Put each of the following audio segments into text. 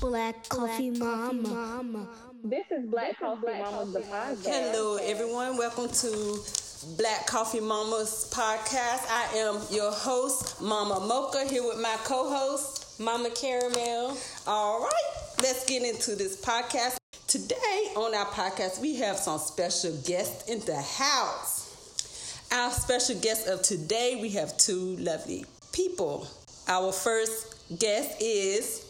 Black Coffee Mama. This is Black Coffee Mamas, the podcast. Hello, everyone. Welcome to Black Coffee Mamas podcast. I am your host, Mama Mocha, here with my co host, Mama Caramel. All right, let's get into this podcast. Today on our podcast, we have some special guests in the house. Our special guest of today, we have two lovely people. Our first guest is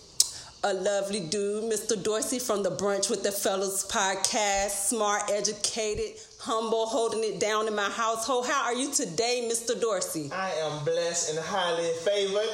a lovely dude, Mr. Dorsey from the Brunch with the Fellas podcast. Smart, educated, humble, holding it down in my household. How are you today, Mr. Dorsey? I am blessed and highly favored.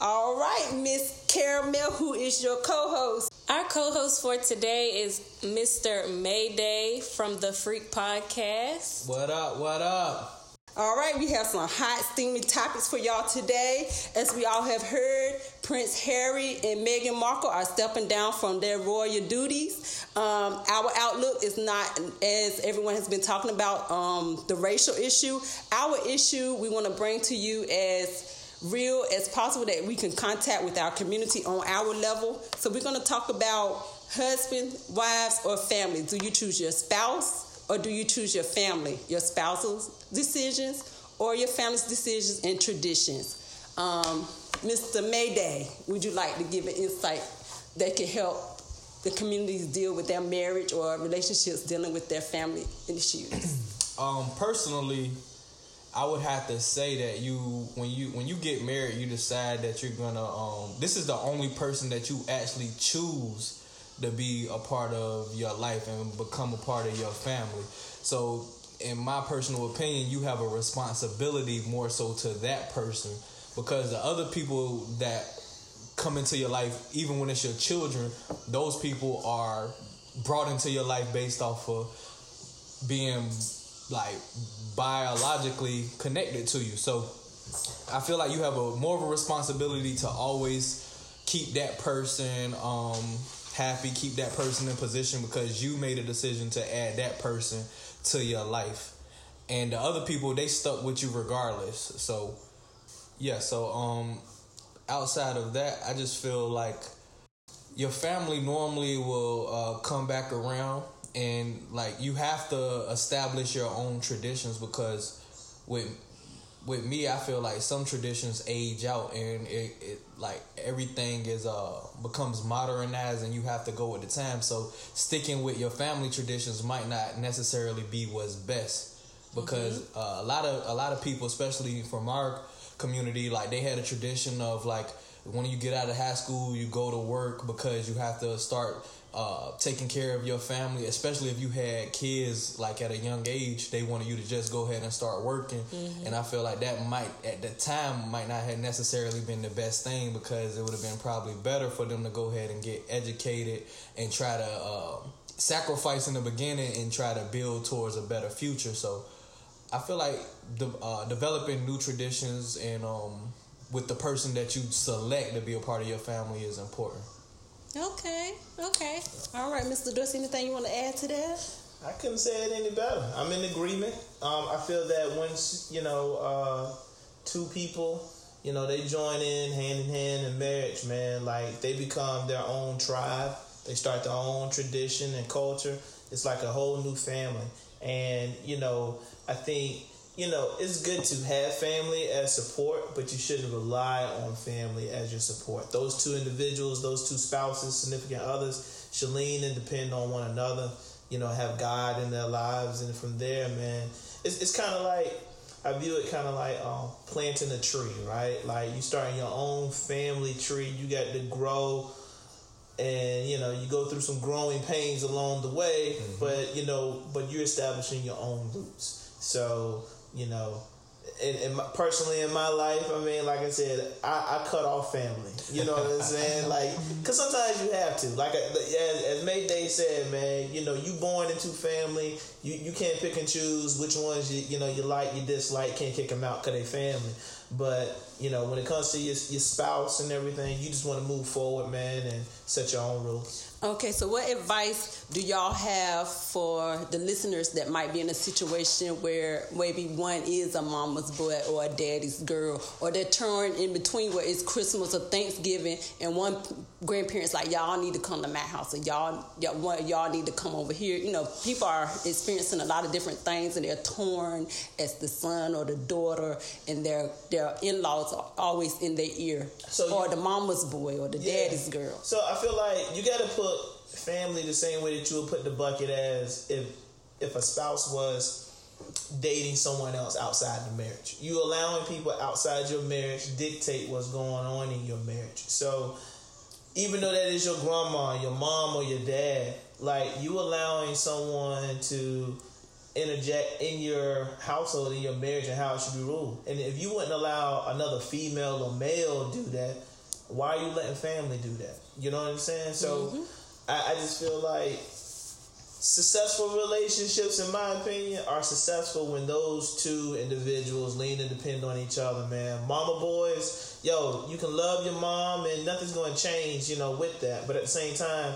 All right, Miss Caramel, who is your co-host? Our co-host for today is Mr. Mayday from the Freak Podcast. What up? What up? All right, we have some hot, steamy topics for y'all today. As we all have heard, Prince Harry and Meghan Markle are stepping down from their royal duties. Um, our outlook is not, as everyone has been talking about, um, the racial issue. Our issue we want to bring to you as real as possible that we can contact with our community on our level. So we're going to talk about husband, wives, or family. Do you choose your spouse? Or do you choose your family, your spouse's decisions, or your family's decisions and traditions? Um, Mr. Mayday, would you like to give an insight that can help the communities deal with their marriage or relationships dealing with their family issues? Um, personally, I would have to say that you when you when you get married, you decide that you're gonna um this is the only person that you actually choose to be a part of your life and become a part of your family. So, in my personal opinion, you have a responsibility more so to that person because the other people that come into your life, even when it's your children, those people are brought into your life based off of being like biologically connected to you. So, I feel like you have a more of a responsibility to always keep that person um happy, keep that person in position because you made a decision to add that person to your life. And the other people, they stuck with you regardless. So, yeah, so um outside of that, I just feel like your family normally will uh, come back around and like you have to establish your own traditions because with with me, I feel like some traditions age out and it, it like everything is uh becomes modernized and you have to go with the time. So sticking with your family traditions might not necessarily be what's best because mm-hmm. uh, a lot of a lot of people, especially from our community, like they had a tradition of like when you get out of high school, you go to work because you have to start uh, taking care of your family, especially if you had kids like at a young age, they wanted you to just go ahead and start working. Mm-hmm. And I feel like that might at the time might not have necessarily been the best thing because it would have been probably better for them to go ahead and get educated and try to uh, sacrifice in the beginning and try to build towards a better future. So I feel like the, uh, developing new traditions and um, with the person that you select to be a part of your family is important. Okay, okay. All right, Mr. Dorsey, anything you want to add to that? I couldn't say it any better. I'm in agreement. Um, I feel that once, you know, uh, two people, you know, they join in hand in hand in marriage, man, like they become their own tribe. They start their own tradition and culture. It's like a whole new family. And, you know, I think you know, it's good to have family as support, but you shouldn't rely on family as your support. Those two individuals, those two spouses, significant others, should lean and depend on one another. You know, have God in their lives, and from there, man, it's it's kind of like I view it kind of like um, planting a tree, right? Like you starting your own family tree. You got to grow, and you know you go through some growing pains along the way, mm-hmm. but you know, but you're establishing your own roots. So you know, in, in my, personally in my life, I mean, like I said, I, I cut off family. You know what I'm saying? Like, cause sometimes you have to. Like as, as Mayday said, man, you know, you born into family. You you can't pick and choose which ones you you know you like, you dislike. Can't kick them out cause they family. But you know, when it comes to your, your spouse and everything, you just want to move forward, man, and set your own rules. Okay, so what advice do y'all have for the listeners that might be in a situation where maybe one is a mama's boy or a daddy's girl, or they're torn in between where it's Christmas or Thanksgiving, and one grandparent's like, y'all need to come to my house, or y'all, y'all, y'all need to come over here. You know, people are experiencing a lot of different things, and they're torn as the son or the daughter, and their their in laws are always in their ear, So or you- the mama's boy or the Yeah. daddy's girl. So I feel like you got to put family the same way that you would put the bucket as if if a spouse was dating someone else outside the marriage. You allowing people outside your marriage dictate what's going on in your marriage. So even though that is your grandma, your mom, or your dad, like you allowing someone to interject in your household, in your marriage, and how it should be ruled. And if you wouldn't allow another female or male do that, why are you letting family do that? You know what I'm saying? So mm-hmm. I, I just feel like successful relationships, in my opinion, are successful when those two individuals lean and depend on each other, man. Mama boys, yo, you can love your mom and nothing's going to change, you know, with that. But at the same time,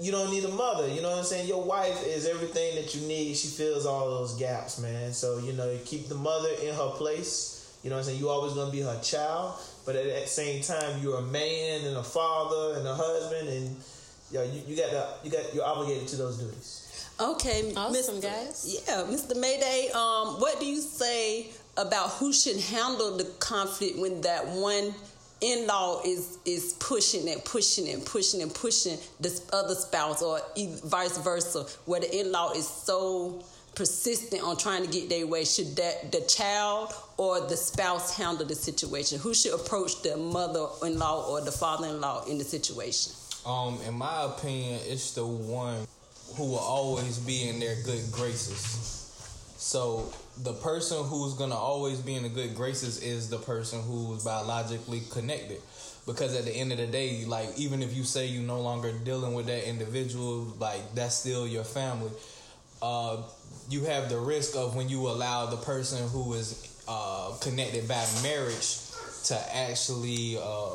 you don't need a mother. You know what I'm saying? Your wife is everything that you need. She fills all those gaps, man. So, you know, you keep the mother in her place. You know what I'm saying? you always going to be her child. But at the same time, you're a man and a father and a husband. And, yo, you, you got to, you got, you're obligated to those duties. Okay, Awesome, Mr. guys. Yeah, Mr. Mayday. Um, what do you say about who should handle the conflict when that one in-law is is pushing and pushing and pushing and pushing this other spouse, or vice versa, where the in-law is so persistent on trying to get their way? Should that the child or the spouse handle the situation? Who should approach the mother-in-law or the father-in-law in the situation? Um, in my opinion, it's the one who will always be in their good graces. So the person who's gonna always be in the good graces is the person who's biologically connected. Because at the end of the day, like even if you say you no longer dealing with that individual, like that's still your family. Uh, you have the risk of when you allow the person who is uh, connected by marriage to actually uh,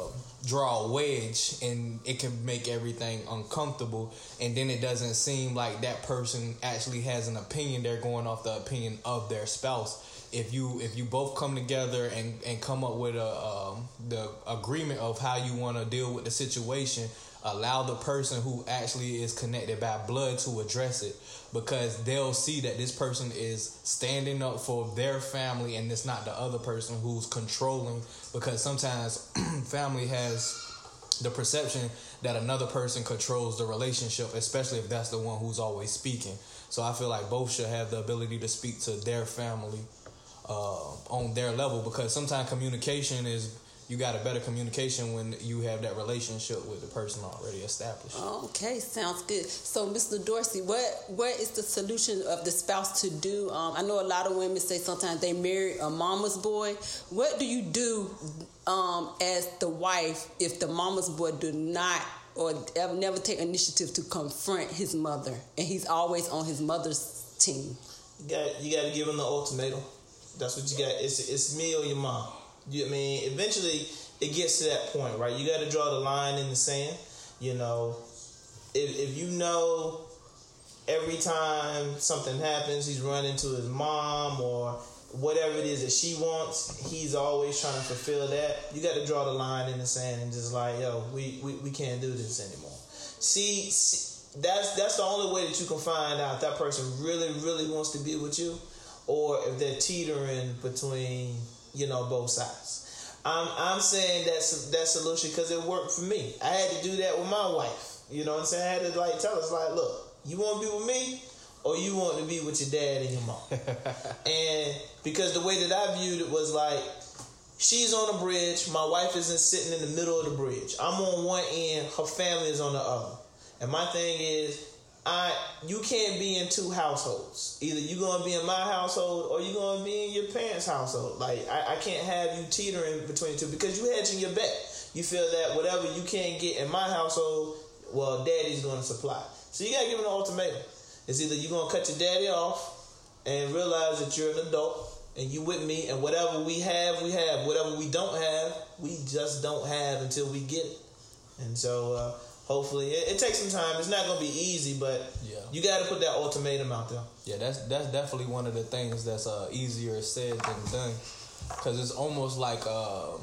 draw a wedge and it can make everything uncomfortable. And then it doesn't seem like that person actually has an opinion. They're going off the opinion of their spouse. If you if you both come together and and come up with a the agreement of how you want to deal with the situation allow the person who actually is connected by blood to address it. Because they'll see that this person is standing up for their family and it's not the other person who's controlling. Because sometimes family has the perception that another person controls the relationship especially if that's the one who's always speaking. So i feel like both should have the ability to speak to their family uh, on their level. Because sometimes communication is you got a better communication when you have that relationship with the person already established. Okay, sounds good. So, Mr. Dorsey, what what is the solution of the spouse to do? Um, I know a lot of women say sometimes they marry a mama's boy. What do you do um, as the wife if the mama's boy do not or never take initiative to confront his mother, and he's always on his mother's team? You got you got to give him the ultimatum. That's what you got. It's it's me or your mom. You I mean eventually it gets to that point, right? You got to draw the line in the sand. You know, if if you know every time something happens, he's running to his mom or whatever it is that she wants, he's always trying to fulfill that. You got to draw the line in the sand and just like, yo, we we, we can't do this anymore. See, see that's that's the only way that you can find out if that person really really wants to be with you or if they're teetering between you know both sides i'm i'm saying that's that solution because it worked for me i had to do that with my wife you know what i'm saying i had to like tell us like look you want to be with me or you want to be with your dad and your mom and because the way that i viewed it was like She's on a bridge. My wife isn't sitting in the middle of the bridge. I'm on one end. Her family is on the other. And my thing is, I you can't be in two households. Either you're gonna be in my household or you're gonna be in your parents' household. Like I, I can't have you teetering between the two because you hedging your bet. You feel that whatever you can't get in my household, well, daddy's gonna supply. So you gotta give him an ultimatum. It's either you're gonna cut your daddy off and realize that you're an adult, and you with me, and whatever we have, we have. Whatever we don't have, we just don't have until we get it. And so, uh, hopefully, it, it takes some time. It's not gonna be easy, but Yeah. you got to put that ultimatum out there. Yeah, that's that's definitely one of the things that's uh, easier said than done, because it's almost like uh,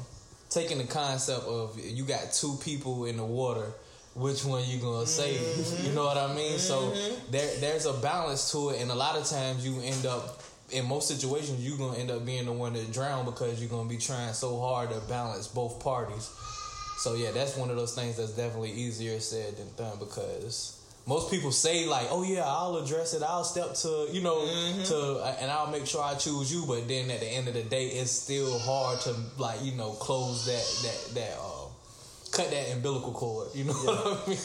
taking the concept of you got two people in the water, which one you gonna save? You know what I mean? So there there's a balance to it, and a lot of times you end up. In most situations, you're gonna end up being the one that drown because you're gonna be trying so hard to balance both parties. So yeah, that's one of those things that's definitely easier said than done because most people say like, "Oh yeah, I'll address it. I'll step to you know to and I'll make sure I choose you." But then at the end of the day, it's still hard to like you know close that that that uh, cut that umbilical cord. You know what I mean?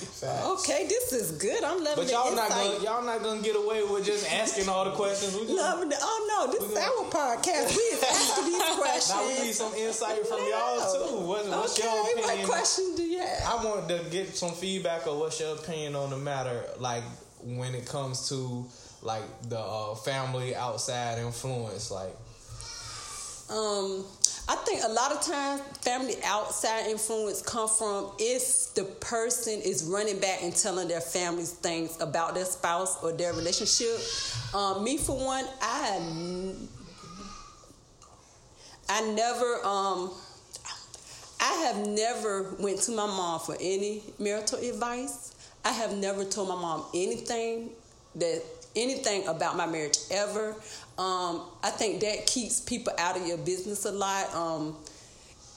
Okay, this is good. I'm loving But the y'all not insight. gonna y'all not gonna get away with just asking all the questions. We just, Loving the, oh no, this is our podcast. We is asking these questions. now we need some insight from y'all too. What, what's your okay, opinion? what question do you have? I want to get some feedback of what's your opinion on the matter, like when it comes to like the uh, family outside influence, like Um, I think a lot of times family outside influence come from if the person is running back and telling their families things about their spouse or their relationship. Um, me for one, I I never um I have never went to my mom for any marital advice. I have never told my mom anything that anything about my marriage ever. Um, I think that keeps people out of your business a lot. Um,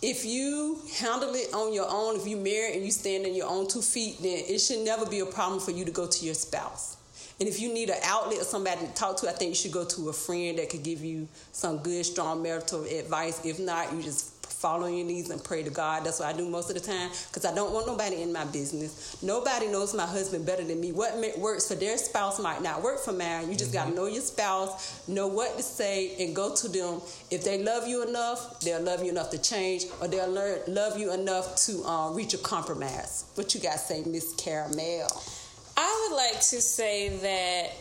if you handle it on your own, if you marry and you stand on your own two feet, then it should never be a problem for you to go to your spouse. And if you need an outlet or somebody to talk to, I think you should go to a friend that could give you some good, strong marital advice. If not, you just fall on your knees and pray to God. That's what I do most of the time because I don't want nobody in my business. Nobody knows my husband better than me. What works for their spouse might not work for mine. You just got to know your spouse, know what to say, and go to them. If they love you enough, they'll love you enough to change, or they'll learn, love you enough to uh, reach a compromise. What you got to say, Miss Caramel? I would like to say that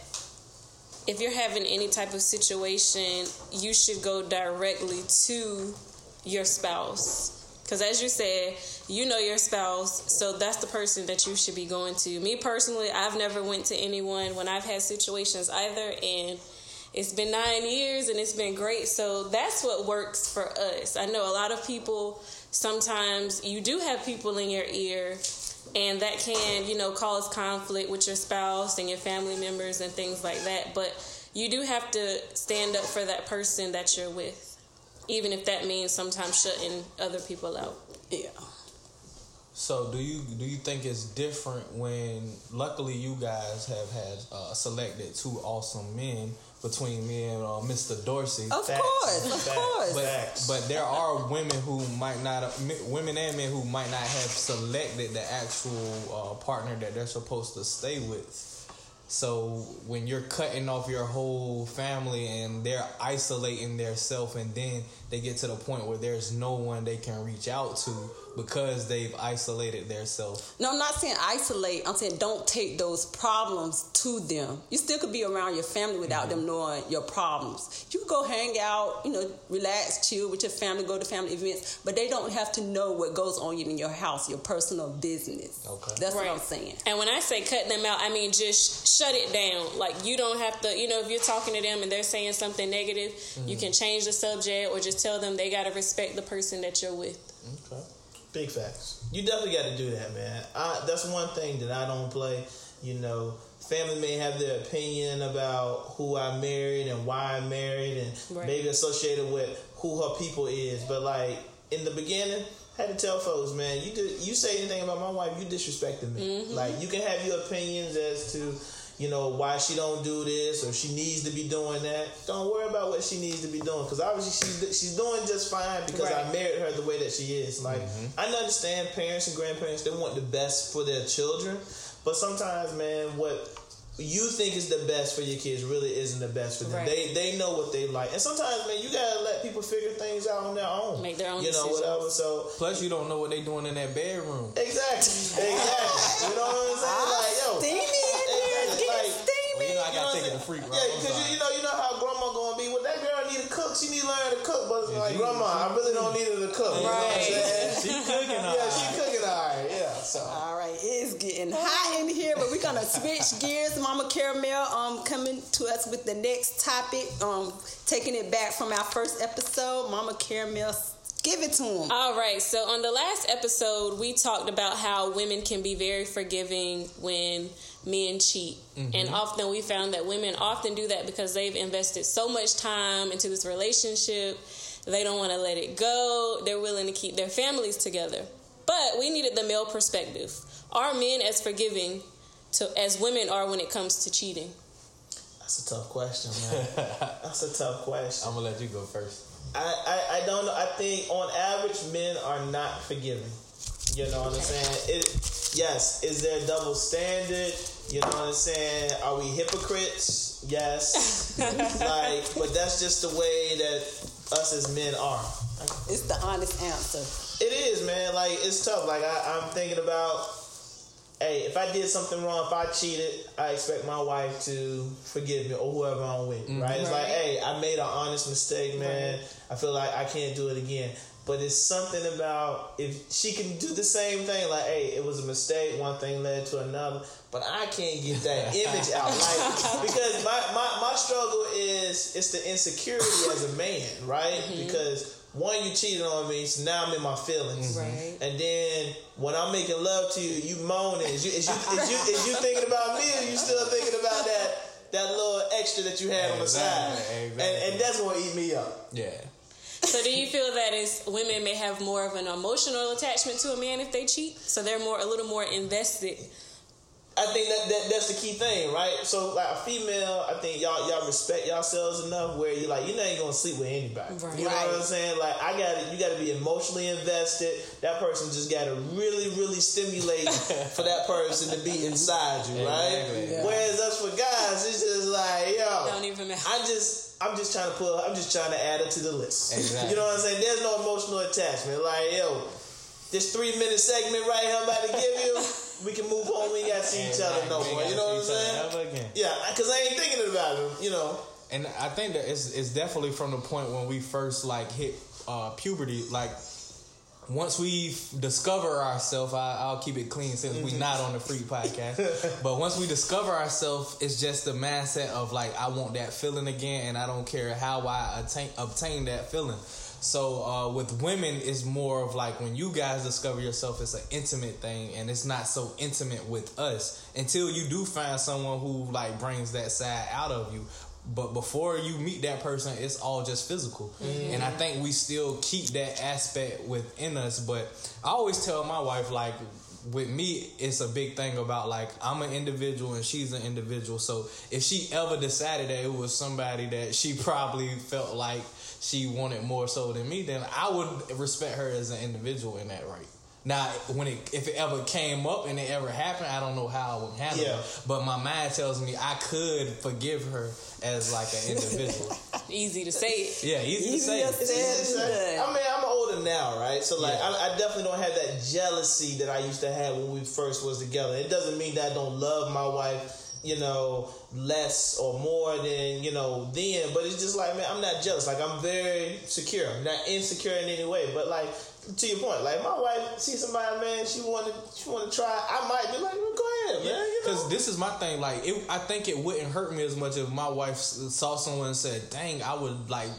if you're having any type of situation, you should go directly to your spouse. Because as you said, you know your spouse, so that's the person that you should be going to. Me personally, I've never went to anyone when I've had situations either, and it's been nine years and it's been great. So that's what works for us. I know a lot of people. Sometimes you do have people in your ear and that can you know cause conflict with your spouse and your family members and things like that but you do have to stand up for that person that you're with even if that means sometimes shutting other people out Yeah. So do you do you think it's different when luckily you guys have had uh, selected two awesome men between me and uh, Mr. Dorsey? Of Facts. course, of Facts. course. But Facts. but there are women who might not women and men who might not have selected the actual uh, partner that they're supposed to stay with. So when you're cutting off your whole family and they're isolating their self and then they get to the point where there's no one they can reach out to because they've isolated themselves. No, I'm not saying isolate. I'm saying don't take those problems to them. You still could be around your family without mm-hmm. them knowing your problems. You can go hang out, you know, relax, chill with your family, go to family events, but they don't have to know what goes on in your house, your personal business. Okay. That's what I'm saying. and when i say cutting them out i mean just shut it down like you don't have to you know if you're talking to them and they're saying something negative you mm-hmm. can change the subject or just tell them they got to respect the person that you're with Okay. Big facts. You definitely got to do that, man. I, that's one thing that I don't play. You know, family may have their opinion about who I married and why I married, and Right. maybe associated with who her people is. But like in the beginning, I had to tell folks, man, you did, you say anything about my wife, you disrespecting me. Mm-hmm. Like you can have your opinions as to. You know why she don't do this or she needs to be doing that. Don't worry about what she needs to be doing because obviously she's she's doing just fine because I married her the way that she is. Like mm-hmm. I understand parents and grandparents they want the best for their children, but sometimes, man, what you think is the best for your kids really isn't the best for them. Right. They they know what they like, and sometimes, man, you gotta let people figure things out on their own, Make their own you know, decisions. whatever. So Plus, you don't know what they doing in that bedroom. exactly, exactly. You know what I'm saying? Ah, like, yo, what take it I'm to freak, saying? bro. Yeah, because you, you know, you know how grandma gonna be. Well, that girl need to cook. She need to learn to cook. But it's like, you- grandma, I really don't need her to cook. You know what I'm Right. saying? She cooking. Yeah, she cooking all right. Yeah, so. All right, it's getting hot in here, but we're gonna switch gears. Mama Caramel, um, coming to us with the next topic. Um, taking it back from our first episode. Mama Caramel, give it to him. All right. So on the last episode, we talked about how women can be very forgiving when men cheat. Mm-hmm. And often we found that women often do that because they've invested so much time into this relationship. They don't want to let it go. They're willing to keep their families together. But we needed the male perspective. Are men as forgiving to as women are when it comes to cheating? That's a tough question, man. That's a tough question. I'm gonna let you go first. I, I, I don't know. I think on average, men are not forgiving. You know what I'm saying? It, yes. Is there a double standard? You know what I'm saying? Are we hypocrites? Yes. like, but that's just the way that us as men are. It's the honest answer. It is, man. Like it's tough. Like I, I'm thinking about, hey, if I did something wrong, if I cheated, I expect my wife to forgive me or whoever I'm with. Right? It's like, hey, I made an honest mistake, man. I feel like I can't do it again. But it's something about if she can do the same thing, like, hey, it was a mistake. One thing led to another, but I can't get that image out, like, because my, my my struggle is it's the insecurity as a man, right? Mm-hmm. Because one, you cheated on me, so now I'm in my feelings. Mm-hmm. Right. And then when I'm making love to you, you moaning. Is you is you is you, is you thinking about me, or you still thinking about that that little extra that you had on the side? Exactly, And and that's gonna eat me up. Yeah. So do you feel that is women may have more of an emotional attachment to a man if they cheat? So they're more a little more invested. I think that, that that's the key thing, right? So like a female, I think y'all y'all respect yourselves enough where you're like, you know, ain't gonna sleep with anybody. Right. You know what I'm saying? Like I got to you got to be emotionally invested. That person just got to really, really stimulate for that person to be inside you, right? Exactly. Yeah. Whereas us for guys, it's just like, yo, Don't even matter. I just. I'm just trying to put. I'm just trying to add it to the list. Exactly. You know what I'm saying? There's no emotional attachment. Like, yo, this three minute segment right here I'm about to give you, we can move on. We ain't got to see each other no more. You know what I'm see each other saying? Yeah, because I ain't thinking about him. You know. And I think that it's, it's definitely from the point when we first like hit uh, puberty. Like once we discover ourselves, I'll keep it clean since we're not on the Freak podcast. but once we discover ourselves, it's just the mindset of like I want that feeling again, and I don't care how I attain obtain that feeling. So uh, with women, it's more of like when you guys discover yourself, it's an intimate thing, and it's not so intimate with us until you do find someone who like brings that side out of you. But before you meet that person, it's all just physical, mm-hmm. and I think we still keep that aspect within us. But I always tell my wife like. With me, it's a big thing about like I'm an individual and she's an individual. So if she ever decided that it was somebody that she probably felt like she wanted more so than me, then I would respect her as an individual in that right. Now, when it if it ever came up and it ever happened, I don't know how I would handle Yeah. it. But my mind tells me I could forgive her as like an individual. Easy to say it. yeah, easy to say. Easier easy to say. I mean, I'm older now, right? So like, Yeah. I, I definitely don't have that jealousy that I used to have when we first was together. It doesn't mean that I don't love my wife, you know, less or more than you know then. But it's just like, man, I'm not jealous. Like, I'm very secure. I'm not insecure in any way. But like. To your point, like my wife see somebody, man, she wanted, she want to try. I might be like, well, go ahead, man. You know? Because this is my thing. Like, it, I think it wouldn't hurt me as much if my wife saw someone and said, "Dang, I would like,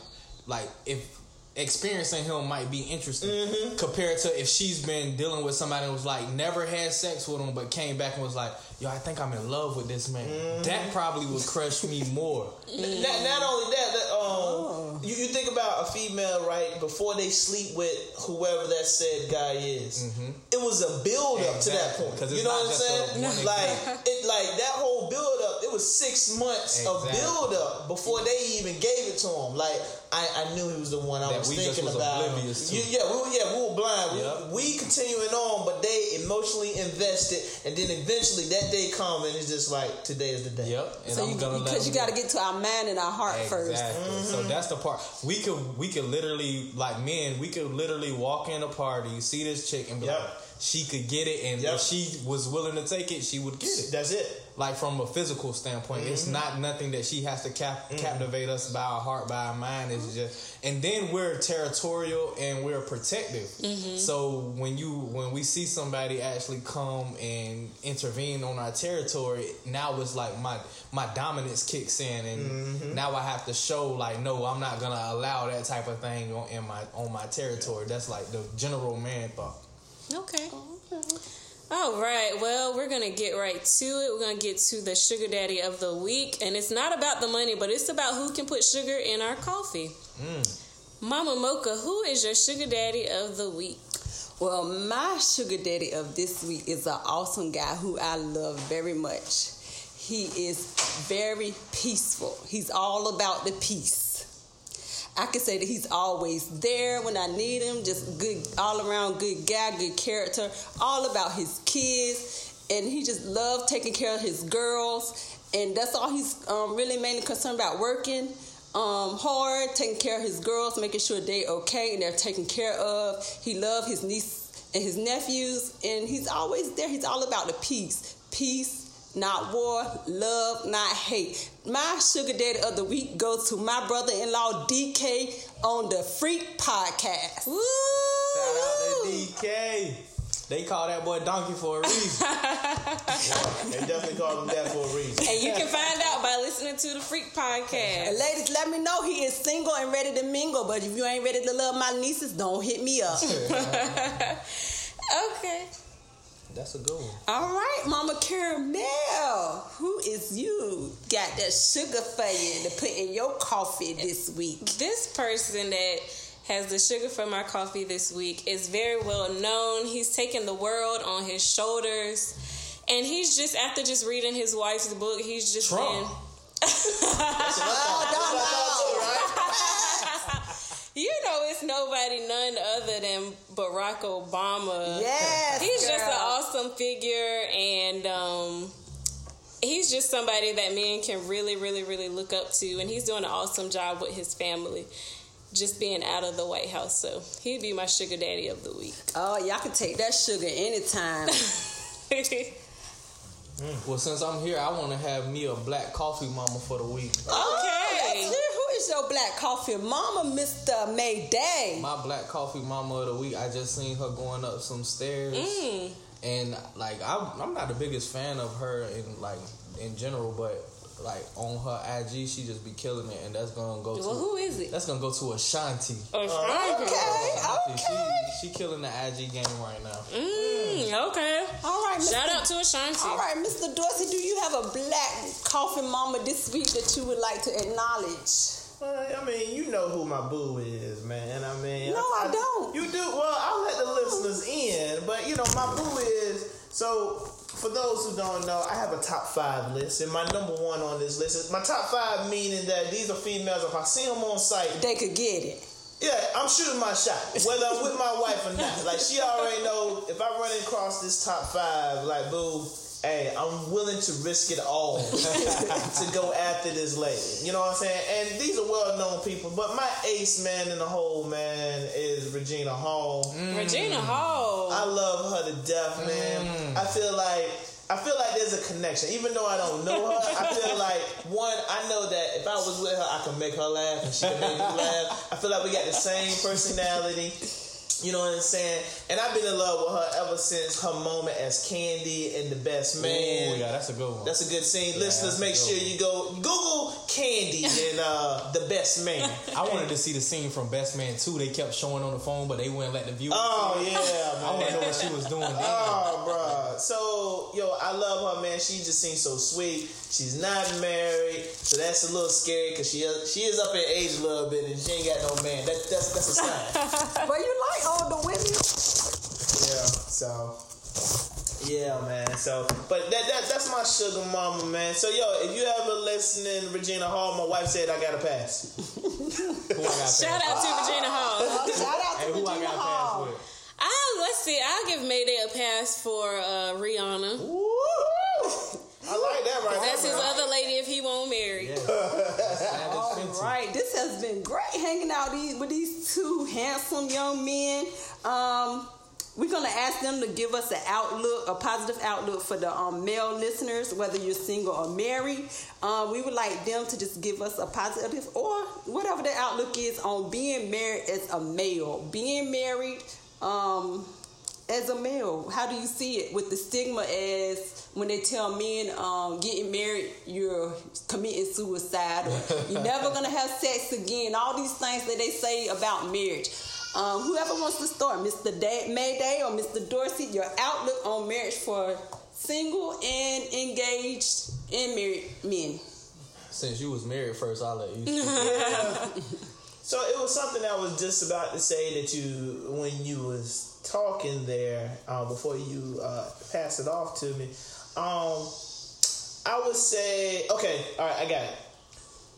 like if experiencing him might be interesting Mm-hmm. compared to if she's been dealing with somebody who was like never had sex with him but came back and was like, yo, I think I'm in love with this man. Mm-hmm. That probably would crush me more. Not, not only that, that um, you, you think about a female, right? Before they sleep with whoever that said guy is, it was a build up to that Exactly, point. 'cause it's You know what I'm saying? Like it, like that whole build up. It was six months of Exactly. build up before they even gave it to him. Like I, I knew he was the one I That was we just thinking was about. oblivious to. You- yeah, we, were- yeah, we were blind. We- Yep. We, continuing on, but they emotionally invested, and then eventually that day come, and it's just like today is the day. Yep. And So I'm you, gonna because you got to get to our mind and our heart first. Exactly. So mm-hmm. that's the part we could we could literally like men we could literally walk in a party see this chick and be Yep. like she could get it, and Yep. if she was willing to take it, she would get it. That's it. Like from a physical standpoint, it's Mm-hmm. not nothing that she has to cap- captivate us by our heart, by our mind. It's just, and then we're territorial and we're protective. Mm-hmm. So when you when we see somebody actually come and intervene on our territory, now it's like my my dominance kicks in, and Mm-hmm. now I have to show like, no, I'm not gonna allow that type of thing on in my on my territory. That's like the general man thought. Okay. All right. Well, we're going to get right to it. We're going to get to the sugar daddy of the week. And it's not about the money, but it's about who can put sugar in our coffee. Mm. Mama Mocha, who is your sugar daddy of the week? Well, my sugar daddy of this week is an awesome guy who I love very much. He is very peaceful. He's all about the peace. I can say that he's always there when I need him. Just good, all around good guy, good character. All about his kids, and he just loves taking care of his girls. And that's all he's um, really mainly concerned about working um, hard, taking care of his girls, making sure they okay and they're taken care of. He loves his niece and his nephews, and he's always there. He's all about the peace, peace, not war, love, not hate. My sugar daddy of the week goes to my brother-in-law DK on the Freak Podcast. Woo! Shout out to DK. They call that boy Donkey for a reason. They definitely call him that for a reason. And you can find out by listening to the Freak And Podcast. ladies, let me know he is single and ready to mingle. But if you ain't ready to love my nieces, don't hit me up. Okay. That's a good one. All right, Mama Caramel, who is you? Got that sugar for you to put in your coffee this week. This person that has the sugar for my coffee this week is very well known. He's taken the world on his shoulders. And he's just, after just reading his wife's book, he's just Trump. been. You know, nobody none other than Barack Obama. Yes, He's just an awesome figure, and um, he's just somebody that men can really, really, really look up to, and he's doing an awesome job with his family, just being out of the White House. So he'd be my sugar daddy of the week. Oh, y'all can take that sugar anytime. Well, since I'm here, I want to have me a black coffee mama for the week. Oh, Okay. Let's hear who is your black coffee mama, Mr. Mayday? My black coffee mama of the week. I just seen her going up some stairs, Mm. and like I'm, I'm not the biggest fan of her in like in general, but like on her IG, she just be killing it, and that's gonna go to well, who is it? that's gonna go to Ashanti. Oh, Okay, Ashanti, okay. She, she killing the IG game right now. Mm, okay. All right, Mr. Shout out to Ashanti. All right, Mr. Dorsey, do you have a black coffee mama this week that you would like to acknowledge? I mean, you know who my boo is, man. I mean, No, I don't. You do? Well, I'll let the listeners in, but you know, my boo is so. For those who don't know, I have a top five list, and my number one on this list is my top five, meaning that these are females. If I see them on site, They could get it. yeah, I'm shooting my shot, whether I'm with my wife or not. Like she already know if I run across this top five, like boo, hey, I'm willing to risk it all to go after this lady. You know what I'm saying? And these are well known people, but my ace man in the whole man is Regina Hall. Mm. Regina Hall. I love her to death, man. Mm. I feel like I feel like there's a connection, even though I don't know her. I feel like one, I know that if I was with her, I could make her laugh and she could make me laugh. I feel like we got the same personality. You know what I'm saying? And I've been in love with her ever since her moment as Candy in The Best Man. Oh yeah, that's a good one. That's a good scene. Yeah, Listeners, make sure one. you go Google Candy and uh, The Best Man. I wanted to see the scene from Best Man too. They kept showing on the phone, but they wouldn't let the viewers. Oh yeah, I want to know what she was doing then. Oh, bruh. So, yo, I love her, man. She just seems so sweet. She's not married, so that's a little scary because she is, she is up in age a little bit and she ain't got no man. That, that's that's a sign. But you like older women? yeah. So. Yeah, man. So, but that, that that's my sugar mama, man. So, yo, if you ever listening, Regina Hall, my wife said I got to pass. Who I got Shout out to Regina Hall. Oh, shout out to Hey, who I Regina got Hall. passed with? I let's see. I'll give Mayday a pass for uh, Rihanna. Woo! I like that right That's his other lady if he won't marry. Yeah. Right, this has been great hanging out with these two handsome young men. Um, we're gonna ask them to give us an outlook, a positive outlook for the um, male listeners, whether you're single or married. Um, we would like them to just give us a positive or whatever the outlook is on being married as a male, being married um, as a male. How do you see it with the stigma as when they tell men um, getting married, you're committing suicide, or you're never gonna have sex again? All these things that they say about marriage. Um, whoever wants to start, Mr. Da- Mayday or Mr. Dorsey, your outlook on marriage for single and engaged and married men. Since you was married first, I'll let you. So it was something I was just about to say that you when you was talking there uh, before you uh, passed it off to me. Um, I would say okay, all right, I got it.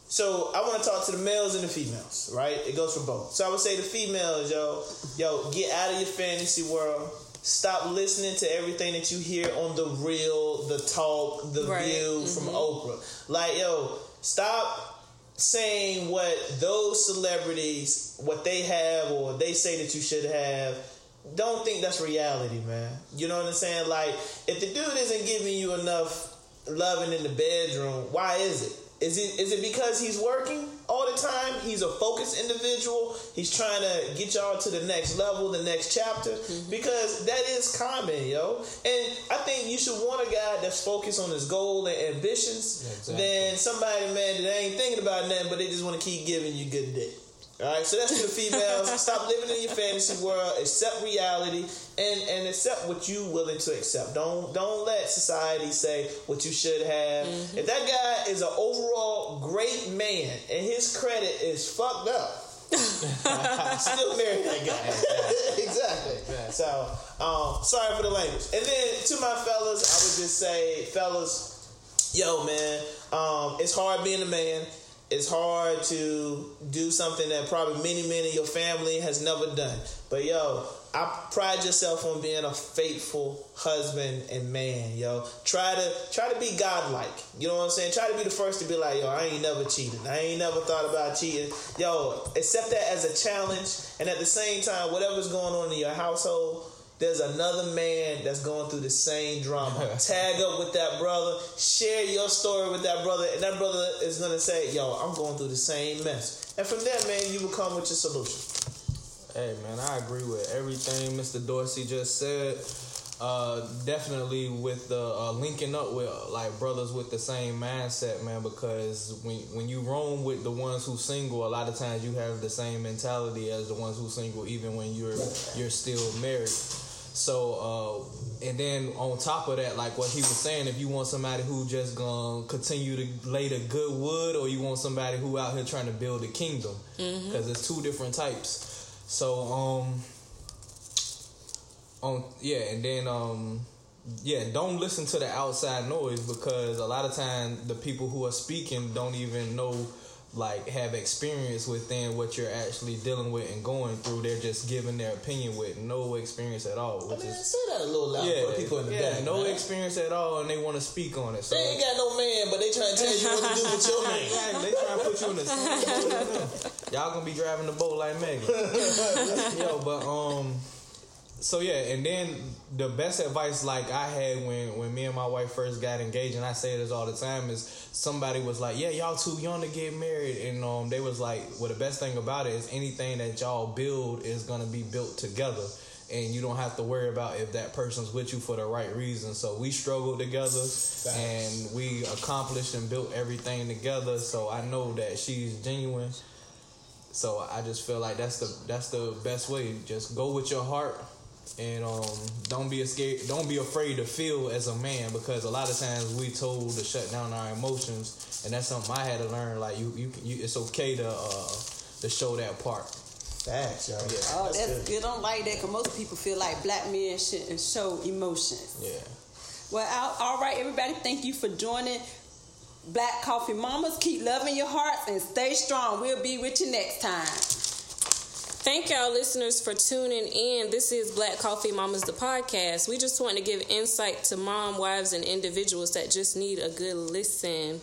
So I want to talk to the males and the females, right? It goes for both. So I would say the females, yo, yo, get out of your fantasy world. Stop listening to everything that you hear on the real, the talk, the Right. view from Oprah. Like, yo, stop saying what those celebrities what they have or they say that you should have don't think that's reality man. You know what i'm saying? Like if the dude isn't giving you enough loving in the bedroom why is it? Is it is it because he's working all the time. He's a focused individual. He's trying to get y'all to the next level the next chapter. Mm-hmm. Because that is common yo. And i think you should want a guy that's focused on his goal and ambitions Exactly. than somebody, man, that ain't thinking about nothing, but they just want to keep giving you good dick. All right, so that's to the females. Stop living in your fantasy world. Accept reality and and accept what you willing to accept. Don't don't let society say what you should have. If that guy is an overall great man and his credit is fucked up, still marry that guy. exactly. So, um, sorry for the language. And then to my fellas, I would just say, fellas, yo, man, um, it's hard being a man. It's hard to do something that probably many men in your family has never done. But yo, I pride yourself on being a faithful husband and man, yo. Try to try to be godlike. You know what I'm saying? Try to be the first to be like, yo, I ain't never cheated. I ain't never thought about cheating. Yo, accept that as a challenge. And at the same time, whatever's going on in your household, there's another man that's going through the same drama. Tag up with that brother, share your story with that brother, and that brother is gonna say, "Yo, I'm going through the same mess." And from there, man, you will come with your solution. Hey man, I agree with everything Mr. Dorsey just said. Uh, definitely with the uh, linking up with uh, like brothers with the same mindset, man. Because when when you roam with the ones who single, a lot of times you have the same mentality as the ones who single, even when you're you're still married. So, uh, and then on top of that, like what he was saying, if you want somebody who just gonna continue to lay the good wood, or you want somebody who out here trying to build a kingdom, because it's two different types. So, um, on yeah, and then um, yeah, don't listen to the outside noise because a lot of time the people who are speaking don't even know like have experience within what you're actually dealing with and going through. They're just giving their opinion with no experience at all, I which mean, is say that a little louder yeah, for the people in the yeah, back. no man. experience at all, and they want to speak on it. So They ain't got no man, but they trying to tell you what to do with your man. They trying to put you in the same boat as them. Y'all gonna be driving the boat like Megan. Yo, but um, so yeah, and then the best advice like I had when when me and my wife first got engaged, and I say this all the time is somebody was like, "Yeah, y'all too young to get married," and um, they was like, "Well, the best thing about it is anything that y'all build is gonna be built together." And you don't have to worry about if that person's with you for the right reason. So we struggled together, and we accomplished and built everything together. So I know that she's genuine. So I just feel like that's the that's the best way. Just go with your heart, and um, don't be scared. Don't be afraid to feel as a man because a lot of times we told to shut down our emotions, and that's something I had to learn. Like you, you, you it's okay to uh, to show that part. Facts, yo. Oh, that's, good. I don't like that because most people feel like black men shouldn't show emotions. Yeah. Well, all- all right, everybody, thank you for joining Black Coffee Mamas. Keep loving your hearts and stay strong. We'll be with you next time. Thank y'all listeners for tuning in. This is Black Coffee Mamas, the podcast. We just want to give insight to mom, wives, and individuals that just need a good listen.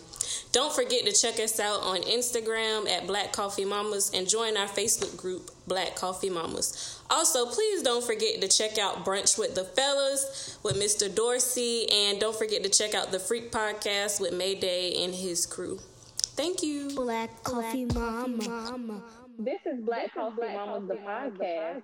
Don't forget to check us out on Instagram at Black Coffee Mamas and join our Facebook group, Black Coffee Mamas. Also, please don't forget to check out Brunch with the Fellas with Mr. Dorsey, and don't forget to check out the Freak Podcast with Mayday and his crew. Thank you. Black Coffee Mama. This is Black Coffee Mamas, the podcast.